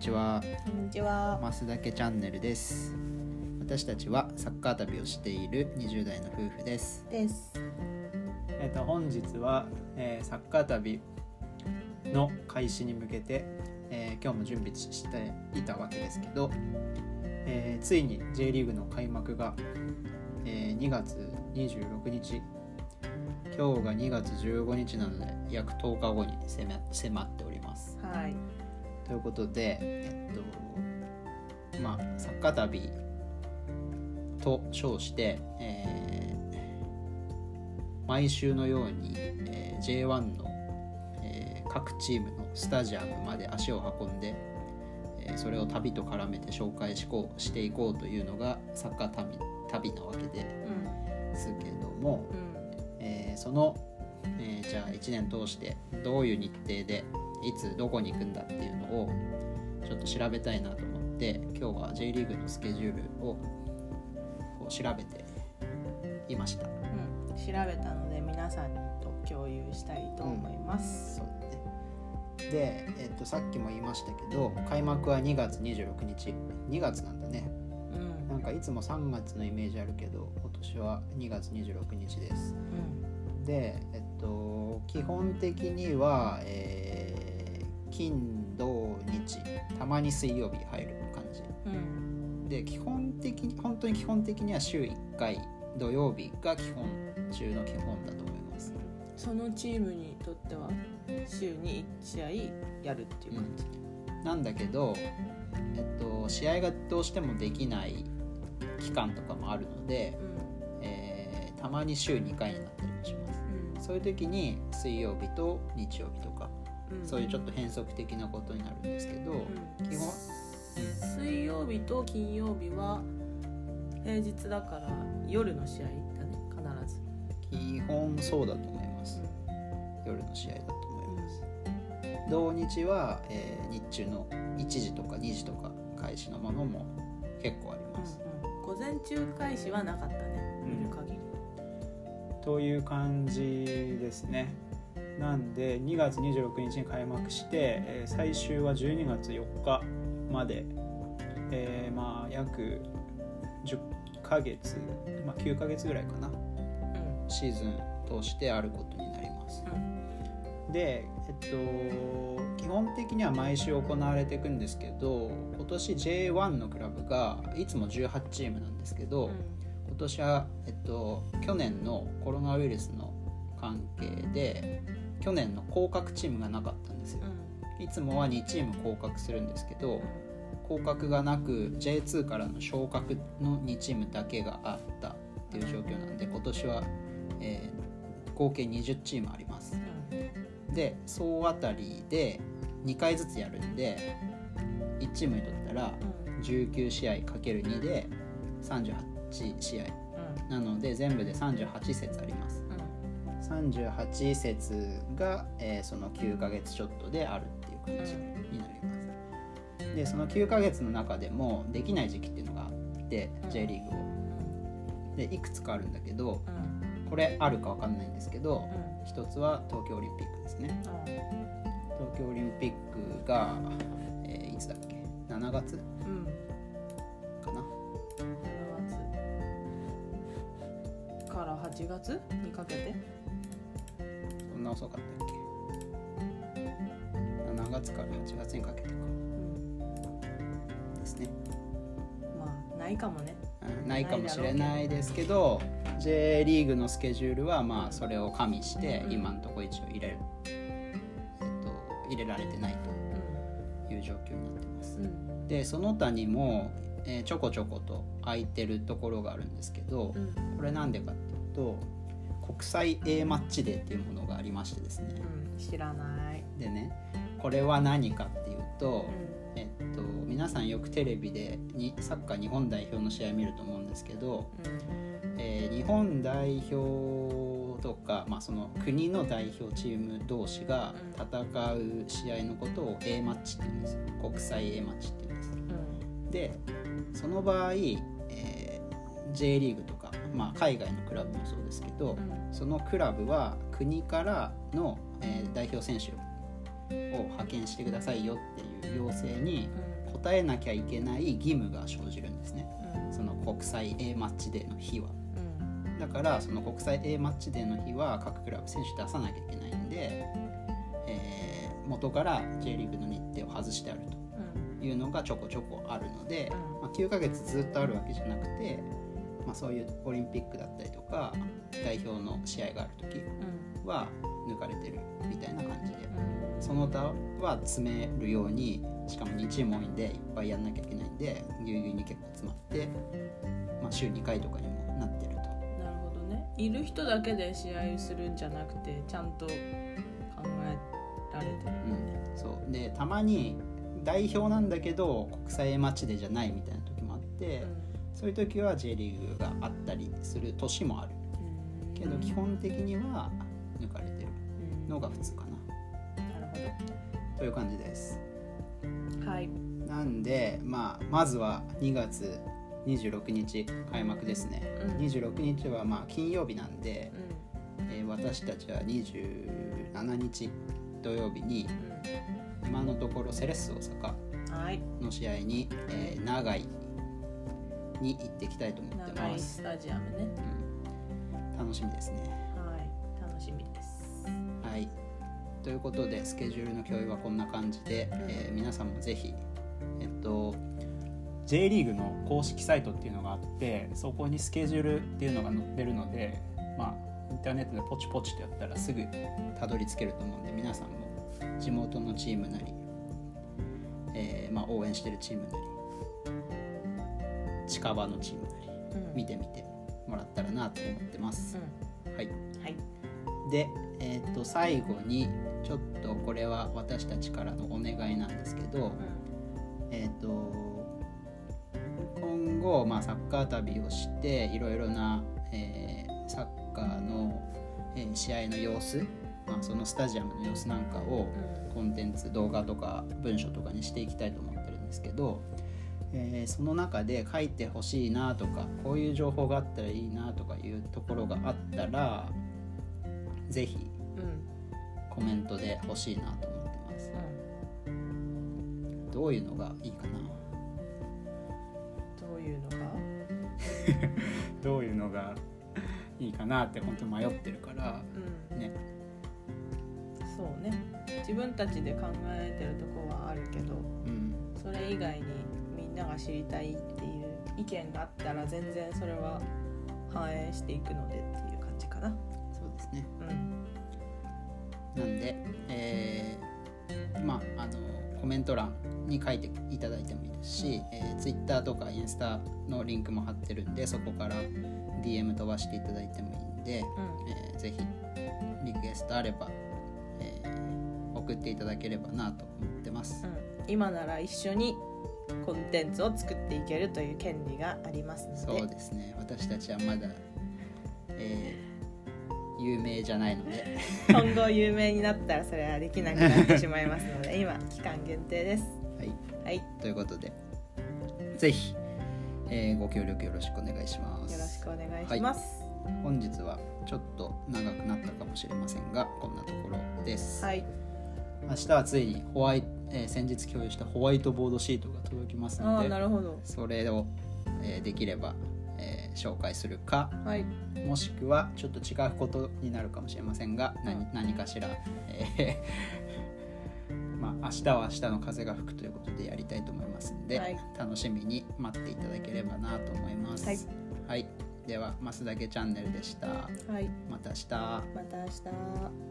ちはこんにちは。マスダケチャンネルです私たちはサッカー旅をしている20代の夫婦ですです。えっと本日は、えーサッカー旅の開始に向けて、えー今日も準備していたわけですけど、えーついに J リーグの開幕が、えー2月26日今日が2月15日なので約10日後に迫迫っておりますはい。ということでえっとまあサッカー旅と称して、えー毎週のように、えー J1 の、えー各チームのスタジアムまで足を運んで、えーそれを旅と絡めて紹介しこうしていこうというのがサッカー旅旅なわけでうん。すけども、うん。えーその、えーじゃあ1年通してどういう日程でいつどこに行くんだっていうのをちょっと調べたいなと思って今日は J リーグのスケジュールをこう調べていました。うん。調べたので皆さんと共有したいと思います。そうだねで、えっとさっきも言いましたけど開幕は2月26日2月なんだねうん。なんかいつも3月のイメージあるけど今年は2月26日ですうん。で、えっと、基本的には、えー金土日たまに水曜日入る感じうん。で基本的に本当に基本的には週1回土曜日が基本中の基本だと思いますそのチームにとっては週に1試合やるっていう感じ。なんだけど、えっと、試合がどうしてもできない期間とかもあるので、えーたまに週2回になったりもしますうん。そういう時に水曜日と日曜日とかうん。そういうちょっと変則的なことになるんですけど、うん基本水曜日と金曜日は平日だから夜の試合だね必ず。基本そうだと思います夜の試合だと思います土日は、えー日中の1時とか2時とか開始のものも結構あります、うんうん。午前中開始はなかったね。見る限り。という感じですねなんで2月26日に開幕して、えー最終は12月4日まで、えーまあ約10ヶ月、まあ、9ヶ月ぐらいかなうん。シーズン通してあることになりますうん。でえっと基本的には毎週行われていくんですけど今年 J1 のクラブがいつも18チームなんですけど、今年は、えっと、去年のコロナウイルスの関係で去年の降格チームがなかったんですよ。いつもは2チーム降格するんですけど降格がなく J2 からの昇格の2チームだけがあったっていう状況なんで今年は、えー合計20チームあります。で総当たりで2回ずつやるんで1チームにとったら19試合 ×2 で38試合。なので全部で38節あります38節が、えーその9ヶ月ちょっとであるっていう感じになります。でその9ヶ月の中でもできない時期っていうのがあってうん J リーグを。でいくつかあるんだけどこれあるかわかんないんですけど一つは東京オリンピックですね。東京オリンピックが、えーいつだっけ？7月？かな。から8月にかけて？そんな遅かったっけ？7月から？8月にかけてか。ですね。まあないかもね。うんないかもしれないですけど J リーグのスケジュールはまあそれを加味してうん今のところ一応入れる、えっと、入れられてないという状況になってます。うんうん。でその他にも、えーちょこちょこと空いてるところがあるんですけどうん。これなんでかっていうと国際 A マッチデーっていうものがありましてですね。うん知らない。でねこれは何かっていうと、うえっと、皆さんよくテレビでにサッカー日本代表の試合見ると思うんですけど、ん。えー日本代表とか、まあ、その国の代表チーム同士が戦う試合のことを A マッチって言うんですよ。国際 A マッチって言うんですうん。でその場合、えー J リーグとか、まあ、海外のクラブもそうですけど、うん。そのクラブは国からの、えー代表選手を派遣してくださいよっていう要請に答えなきゃいけない義務が生じるんですね。うん。その国際 A マッチデーの日は。うん。だからその国際 A マッチデーの日は各クラブ選手出さなきゃいけないんで、えー元から J リーグの日程を外してあるうん。というのがちょこちょこあるので、うん。まあ、9ヶ月ずっとあるわけじゃなくて、まあ、そういうオリンピックだったりとか代表の試合がある時うんは抜かれてるみたいな感じでうんその他は詰めるようにしかも2チーム多いんでいっぱいやんなきゃいけないんでぎゅうぎゅうに結構詰まって、まあ、週2回とかにもなってると。なるほどね。いる人だけで試合するんじゃなくてちゃんと考えられてる。うん、そう。でたまに代表なんだけど国際マッチデーじゃないみたいな時もあって、そういう時は J リーグがあったりする年もある。うん。けど基本的には抜かれてるうんのが普通かな。なるという感じです。ほどはい。なんで、まあ、まずは2月26日開幕ですね、うん。26日はまあ金曜日なんで、うえー私たちは27日土曜日にん。今のところセレッソ大阪の試合に、えー長井に行ってきたいと思ってます。ス、タジアムね。うん。楽しみですね。はい。楽しみです。はい。ということでスケジュールの共有はこんな感じで、えー皆さんもぜひえっと J リーグの公式サイトっていうのがあってそこにスケジュールっていうのが載ってるのでまあインターネットでポチポチとやったらすぐたどり着けると思うんで皆さんも地元のチームなり、えーまあ、応援してるチームなり近場のチームなりうん。見てみてもらったらなと思ってます、はいうん。はい。で、えー、と最後にちょっとこれは私たちからのお願いなんですけど、えっ、と今後、まあ、サッカー旅をしていろいろな、えーサッカーの、えー試合の様子、まあ、そのスタジアムの様子なんかをうん。コンテンツ動画とか文章とかにしていきたいと思ってるんですけど、えーその中で書いてほしいなとかこういう情報があったらいいなとかいうところがあったらぜひうんうんコメントで欲しいなと思ってます。どういうのがいいかな？どういうのが？どういうのがいいかなって本当迷ってるからうん。ね。そうね。自分たちで考えてるとこはあるけどうん。それ以外にみんなが知りたいっていう意見があったら全然それは反映していくのでっていう感じかな。そうですね。うん。なんで、えーまああのコメント欄に書いていただいてもいいですし、えー、Twitter とかインスタのリンクも貼ってるんでそこから DM 飛ばしていただいてもいいんで、うえーぜひリクエストあれば、えー送っていただければなと思ってます、んうん、今なら一緒にコンテンツを作っていけるという権利がありますので。そうですね。私たちはまだ、えー有名じゃないので。今後有名になったらそれはできなくなってしまいますので 今期間限定です。はい。はい。ということでぜひ、えーご協力よろしくお願いします。よろしくお願いします。本日はちょっと長くなったかもしれませんがこんなところです、はい、明日はついにホワイト、えー先日共有したホワイトボードシートが届きますのでなるほど。それを、えーできれば、えー紹介するかはい。もしくはちょっと違うことになるかもしれませんが何,、うん。何かしら、えー まあ明日は明日の風が吹くということでやりたいと思いますので、はい。楽しみに待っていただければなと思います。はい。はい、では「ますだけチャンネル」でした。はい。また明日。また明日